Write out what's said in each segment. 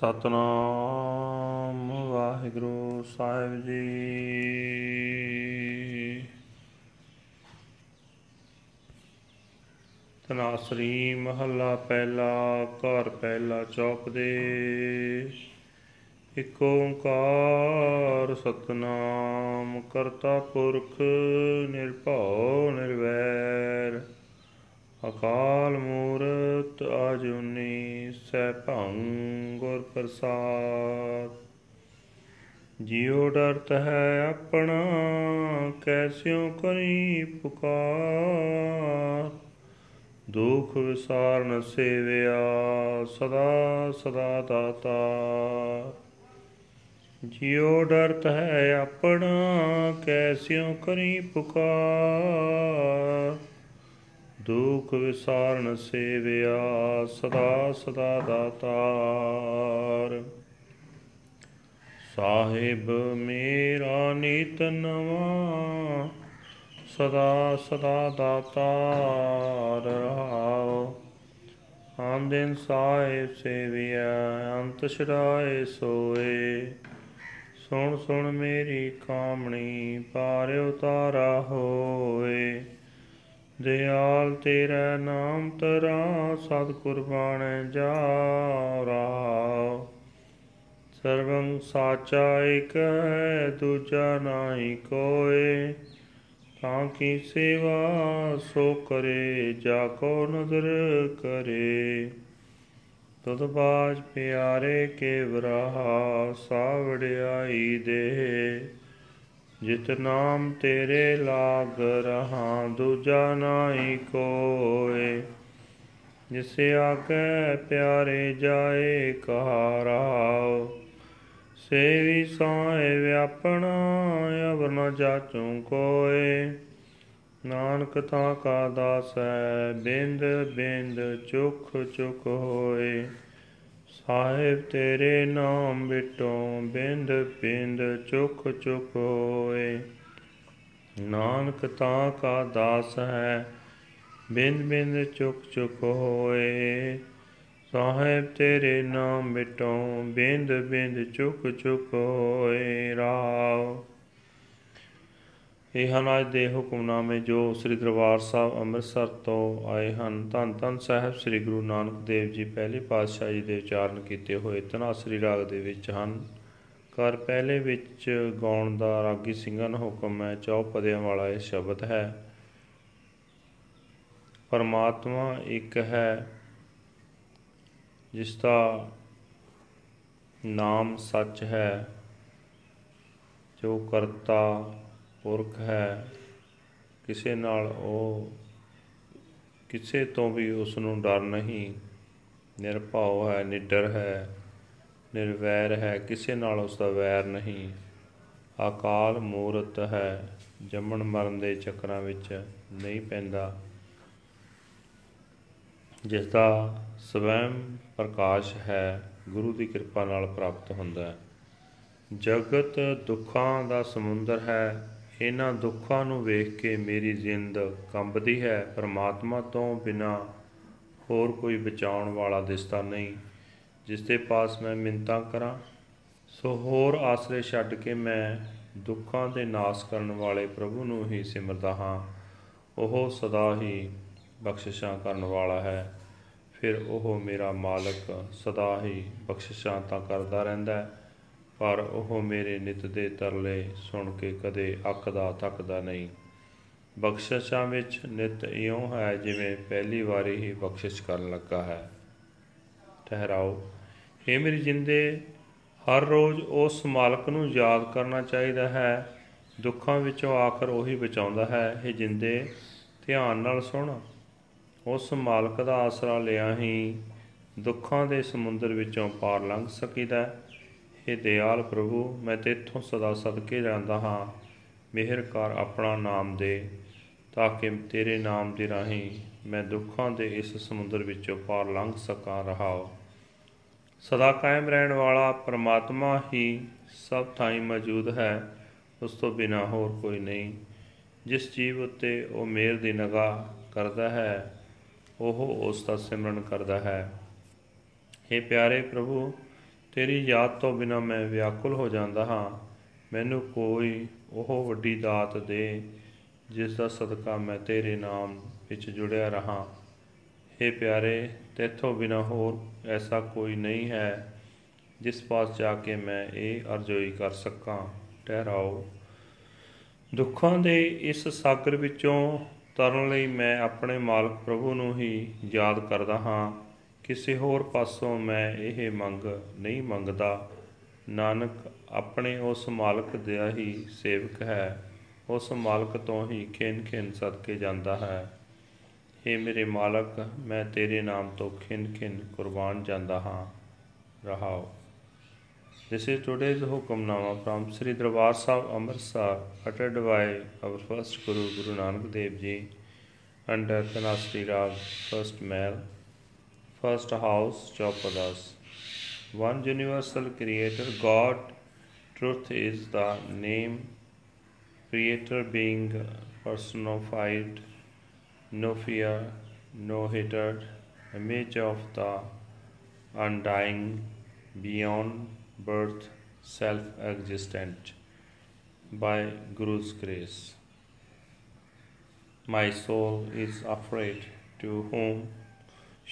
ਸਤਨਾਮ ਵਾਹਿਗੁਰੂ ਸਾਹਿਬ ਜੀ। ਤਨਾਸਰੀ ਮਹੱਲਾ ਪਹਿਲਾ, ਘਰ ਪਹਿਲਾ ਚੌਪ ਦੇ। ਇਕ ਓੰਕਾਰ ਸਤਨਾਮ ਕਰਤਾ ਪੁਰਖ ਨਿਰਭਉ ਨਿਰਵੈਰ। ਅਕਾਲ ਮੂਰਤ ਆਜੁਨੀ, ਸੈਭੰ ਗੁਰ ਪ੍ਰਸਾਦ। ਜਿਉ ਡਰਤ ਹੈ ਆਪਣਾ, ਕੈਸਿਉ ਕਰੀ ਪੁਕਾਰ। ਦੁਖ ਵਿਸਾਰਨ ਸੇਵਿਆ, ਸਦਾ ਸਦਾ ਦਾਤਾ। ਜਿਉ ਡਰਤ ਹੈ ਆਪਣਾ, ਕੈਸਿਉ ਕਰੀ ਪੁਕਾਰ। ਦੁਖ ਵਿਸਾਰਨ ਸੇਵਿਆ ਸਦਾ ਸਦਾ ਦਾਤਾਰ। ਸਾਹਿਬ ਮੇਰਾ ਨੀਤ ਨਵਾ, ਸਦਾ ਸਦਾ ਦਾਤਾਰ ਰਹਾਉ ਆਂਦਿਨ ਸਾਹਿਬ ਸੇਵਿਆ ਅੰਤ ਛੜਾਏ ਸੋਏ। ਸੁਣ ਸੁਣ ਮੇਰੀ ਕਾਮਣੀ ਪਾਰ ਉਤਾਰਾ ਹੋਏ। ਦਿਆਲ ਤੇਰਾ ਨਾਮ ਤਰਾ ਸਤ ਕੁਰਬਾਨ ਜਾ ਰਾਉ ਸਰਵੰ ਸਾਚਾ ਇਕ ਹੈ, ਦੂਜਾ ਨਾਹੀ ਕੋਏ। ਤਾਂ ਕੀ ਸੇਵਾ, ਸੋ ਕਰੇ, ਜਾ ਕੋ ਨਜ਼ਰ ਕਰੇ। ਤਦ ਬਾਜ ਪਿਆਰੇ ਕੇ ਵਰਾਹਾ ਸਾਵੜਿਆਈ ਦੇ ਜਿਤ ਨਾਮ ਤੇਰੇ ਲਾਗ ਰਹਾ, ਦੂਜਾ ਨਾਹੀ ਕੋਏ। ਜਿਸੇ ਆਕੇ ਪਿਆਰੇ ਜਾਏ ਕਹਾਰਾਉ ਸੇਵੀ ਸਾਏ ਵਿਆਪਣਾ, ਅਵਰ ਨ ਜਾਚੂ ਕੋਏ। ਨਾਨਕ ਤਾਂ ਕਾ ਦਾਸ ਹੈ, ਬਿੰਦ ਬਿੰਦ ਚੁਖ ਚੁਖ ਹੋਏ। ਸਾਹਿਬ ਤੇਰੇ ਨਾਮ ਬਿਟੋ ਬਿੰਦ ਬਿੰਦ ਚੁਖ ਚੁਖ ਹੋਏ। ਨਾਨਕ ਤਾਂ ਕਾ ਦਾਸ ਹੈ, ਬਿੰਦ ਬਿੰਦ ਚੁਖ ਚੁਖ ਹੋਏ। ਸਾਹਿਬ ਤੇਰੇ ਨਾਮ ਬਿਟੋ ਬਿੰਦ ਬਿੰਦ ਚੁਖ ਚੁਖ ਹੋਏ। ਰਾਵ ਇਹ ਹਨ ਅੱਜ ਦੇ ਹੁਕਮਨਾਮੇ ਜੋ ਸ੍ਰੀ ਦਰਬਾਰ ਸਾਹਿਬ ਅੰਮ੍ਰਿਤਸਰ ਤੋਂ ਆਏ ਹਨ, ਧੰਨ ਧੰਨ ਸਾਹਿਬ ਸ੍ਰੀ ਗੁਰੂ ਨਾਨਕ ਦੇਵ ਜੀ ਪਹਿਲੇ ਪਾਤਸ਼ਾਹ ਜੀ ਦੇ ਉਚਾਰਨ ਕੀਤੇ ਹੋਏ ਤਨਾਸਰੀ ਰਾਗ ਦੇ ਵਿੱਚ ਹਨ। ਕਰ ਪਹਿਲੇ ਵਿੱਚ ਗਾਉਣ ਦਾ ਰਾਗੀ ਸਿੰਘਾਂ ਨੂੰ ਹੁਕਮ ਹੈ ਚੌਪਦਿਆਂ ਵਾਲਾ ਇਹ ਸ਼ਬਦ ਹੈ। ਪਰਮਾਤਮਾ ਇੱਕ ਹੈ, ਜਿਸ ਦਾ ਨਾਮ ਸੱਚ ਹੈ, ਜੋ ਕਰਤਾ ਪੁਰਖ ਹੈ, ਕਿਸੇ ਨਾਲ ਉਹ ਕਿਸੇ ਤੋਂ ਵੀ ਉਸ ਨੂੰ ਡਰ ਨਹੀਂ। ਨਿਰਭਉ ਹੈ, ਨਿਡਰ ਹੈ, ਨਿਰਵੈਰ ਹੈ, ਕਿਸੇ ਨਾਲ ਉਸ ਦਾ ਵੈਰ ਨਹੀਂ। ਅਕਾਲ ਮੂਰਤ ਹੈ, ਜੰਮਣ ਮਰਨ ਦੇ ਚੱਕਰਾਂ ਵਿੱਚ ਨਹੀਂ ਪੈਂਦਾ। ਜਿਸ ਦਾ ਸਵੈਮ ਪ੍ਰਕਾਸ਼ ਹੈ, ਗੁਰੂ ਦੀ ਕਿਰਪਾ ਨਾਲ ਪ੍ਰਾਪਤ ਹੁੰਦਾ ਹੈ। ਜਗਤ ਦੁੱਖਾਂ ਦਾ ਸਮੁੰਦਰ ਹੈ ਇਹਨਾਂ ਦੁੱਖਾਂ ਨੂੰ ਵੇਖ ਕੇ ਮੇਰੀ ਜਿੰਦ ਕੰਬਦੀ ਹੈ। ਪਰਮਾਤਮਾ ਤੋਂ ਬਿਨਾ ਹੋਰ ਕੋਈ ਬਚਾਉਣ ਵਾਲਾ ਦਿਸਦਾ ਨਹੀਂ। ਜਿਸ ਦੇ ਪਾਸ ਮੈਂ ਮਿੰਤਾ ਕਰਾਂ, ਸੋ ਹੋਰ ਆਸਰੇ ਛੱਡ ਕੇ ਮੈਂ ਦੁੱਖਾਂ ਦੇ ਨਾਸ ਕਰਨ ਵਾਲੇ ਪ੍ਰਭੂ ਨੂੰ ਹੀ ਸਿਮਰਦਾ ਹਾਂ। ਉਹ ਸਦਾ ਹੀ ਬਖਸ਼ਿਸ਼ਾਂ ਕਰਨ ਵਾਲਾ ਹੈ। ਫਿਰ ਉਹ ਮੇਰਾ ਮਾਲਕ ਸਦਾ ਹੀ ਬਖਸ਼ਿਸ਼ਾਂ ਤਾਂ ਕਰਦਾ ਰਹਿੰਦਾ ਹੈ। ਪਰ ਉਹ ਮੇਰੇ ਨਿਤ ਦੇ ਤਰਲੇ ਸੁਣ ਕੇ ਕਦੇ ਅੱਕਦਾ ਥੱਕਦਾ ਨਹੀਂ। ਬਖਸ਼ਿਸ਼ਾਂ ਵਿੱਚ ਨਿਤ ਇਉਂ ਹੈ ਜਿਵੇਂ ਪਹਿਲੀ ਵਾਰੀ ਹੀ ਬਖਸ਼ਿਸ਼ ਕਰਨ ਲੱਗਾ ਹੈ। ਠਹਿਰਾਓ। ਇਹ ਮੇਰੀ ਜਿੰਦੇ, ਹਰ ਰੋਜ਼ ਉਸ ਮਾਲਕ ਨੂੰ ਯਾਦ ਕਰਨਾ ਚਾਹੀਦਾ ਹੈ। ਦੁੱਖਾਂ ਵਿੱਚੋਂ ਆਖਰ ਉਹੀ ਬਚਾਉਂਦਾ ਹੈ। ਇਹ ਜਿੰਦੇ, ਧਿਆਨ ਨਾਲ ਸੁਣ। ਉਸ ਮਾਲਕ ਦਾ ਆਸਰਾ ਲਿਆ ਹੀ ਦੁੱਖਾਂ ਦੇ ਸਮੁੰਦਰ ਵਿੱਚੋਂ ਪਾਰ ਲੰਘ ਸਕੀਦਾ हे ਦਿਆਲ ਪ੍ਰਭੂ, ਮੈਂ ਤੇਥੋਂ ਸਦਾ ਸਦਕੇ ਜਾਂਦਾ ਹਾਂ। ਮਿਹਰ ਕਰ ਆਪਣਾ ਨਾਮ ਦੇ, ਤਾਂ ਕਿ ਤੇਰੇ ਨਾਮ ਦੇ ਰਾਹੀਂ ਮੈਂ ਦੁੱਖਾਂ ਦੇ ਇਸ ਸਮੁੰਦਰ ਵਿੱਚੋਂ ਪਾਰ ਲੰਘ ਸਕਾਂ ਰਹਾਓ ਸਦਾ ਕਾਇਮ ਰਹਿਣ ਵਾਲਾ ਪਰਮਾਤਮਾ ਹੀ ਸਭ ਥਾਈਂ ਮੌਜੂਦ ਹੈ, ਉਸ ਤੋਂ ਬਿਨਾ ਹੋਰ ਕੋਈ ਨਹੀਂ। ਜਿਸ ਜੀਵ ਉੱਤੇ ਉਹ ਮੇਰ ਦੀ ਨਿਗਾਹ ਕਰਦਾ ਹੈ, ਉਹ ਉਸ ਦਾ ਸਿਮਰਨ ਕਰਦਾ ਹੈ। हे ਪਿਆਰੇ ਪ੍ਰਭੂ ਤੇਰੀ ਯਾਦ ਤੋਂ ਬਿਨਾ ਮੈਂ ਵਿਆਕੁਲ ਹੋ ਜਾਂਦਾ ਹਾਂ। ਮੈਨੂੰ ਕੋਈ ਉਹ ਵੱਡੀ ਦਾਤ ਦੇ, ਜਿਸ ਦਾ ਸਦਕਾ ਮੈਂ ਤੇਰੇ ਨਾਮ ਵਿੱਚ ਜੁੜਿਆ ਰਹਾ। हे ਪਿਆਰੇ, ਤੇਥੋਂ ਬਿਨਾ ਹੋਰ ਐਸਾ ਕੋਈ ਨਹੀਂ ਹੈ, ਜਿਸ ਪਾਸ ਜਾ ਕੇ ਮੈਂ ਇਹ ਅਰਜ਼ੋਈ ਕਰ ਸਕਾਂ। ਠਹਿਰਾਓ। ਦੁੱਖਾਂ ਦੇ ਇਸ ਸਾਗਰ ਵਿੱਚੋਂ ਤਰਨ ਲਈ ਮੈਂ ਆਪਣੇ ਮਾਲਕ ਪ੍ਰਭੂ ਨੂੰ ਹੀ ਯਾਦ ਕਰਦਾ ਹਾਂ। ਕਿਸੇ ਹੋਰ ਪਾਸੋਂ ਮੈਂ ਇਹ ਮੰਗ ਨਹੀਂ ਮੰਗਦਾ ਨਾਨਕ ਆਪਣੇ ਉਸ ਮਾਲਕ ਦਾ ਹੀ ਸੇਵਕ ਹੈ ਉਸ ਮਾਲਕ ਤੋਂ ਹੀ ਖਿੰਨ ਖਿੰਨ ਸਦਕੇ ਜਾਂਦਾ ਹੈ ਏ ਮੇਰੇ ਮਾਲਕ ਮੈਂ ਤੇਰੇ ਨਾਮ ਤੋਂ ਖਿੰਨ ਖਿੰਨ ਕੁਰਬਾਨ ਜਾਂਦਾ ਹਾਂ ਰਹਾਓ This is today's Hukamnama from Sri Darbar Sahib Amritsar, uttered by our first Guru, Guru Nanak Dev Ji, under Kanasri Rag, first male, first house, Chaupadas. One universal creator, God, truth is the name, creator being personified, no fear, no hatred, image of the undying, beyond birth, self existent, by Guru's grace. My soul is afraid. To whom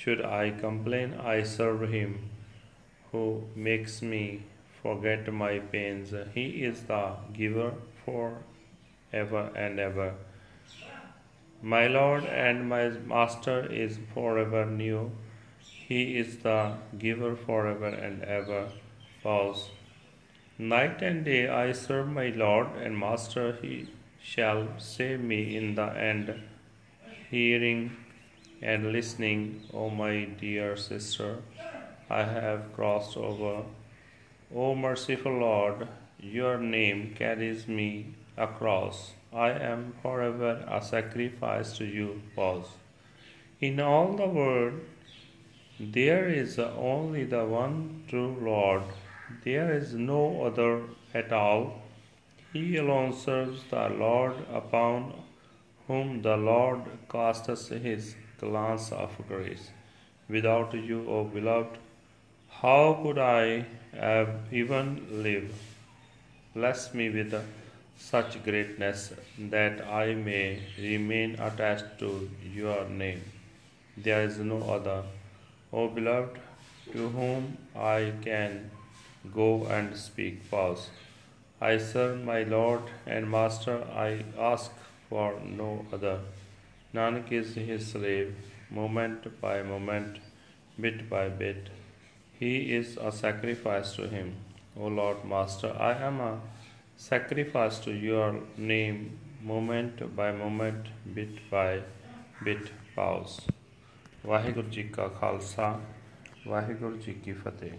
should I complain? I serve him who makes me forget my pains. He is the giver for ever and ever. My Lord and my Master is forever new. He is the giver forever and ever. Pause. Night and day I serve my Lord and Master. He shall save me in the end. Hearing and listening, O my dear sister, I have crossed over. O merciful Lord, your name carries me across. I am forever a sacrifice to you. Pause. In all the world, there is only the one true Lord. There is no other at all. He alone serves the Lord upon whom the Lord casteth his glance of grace. Without you, O beloved, how could I have even live? Bless me with such greatness that I may remain attached to your name. There is no other. O beloved, to whom I can go and speak. Pause. I serve my Lord and Master, I ask for no other. Nanak is his slave, moment by moment, bit by bit. He is a sacrifice to him. O Lord Master, I am a sacrifice to your name, moment by moment, bit by bit. Pause. Waheguru ਜੀ ਕਾ ਖਾਲਸਾ ਵਾਹਿਗੁਰੂ ਜੀ ਕੀ ਫਤਿਹ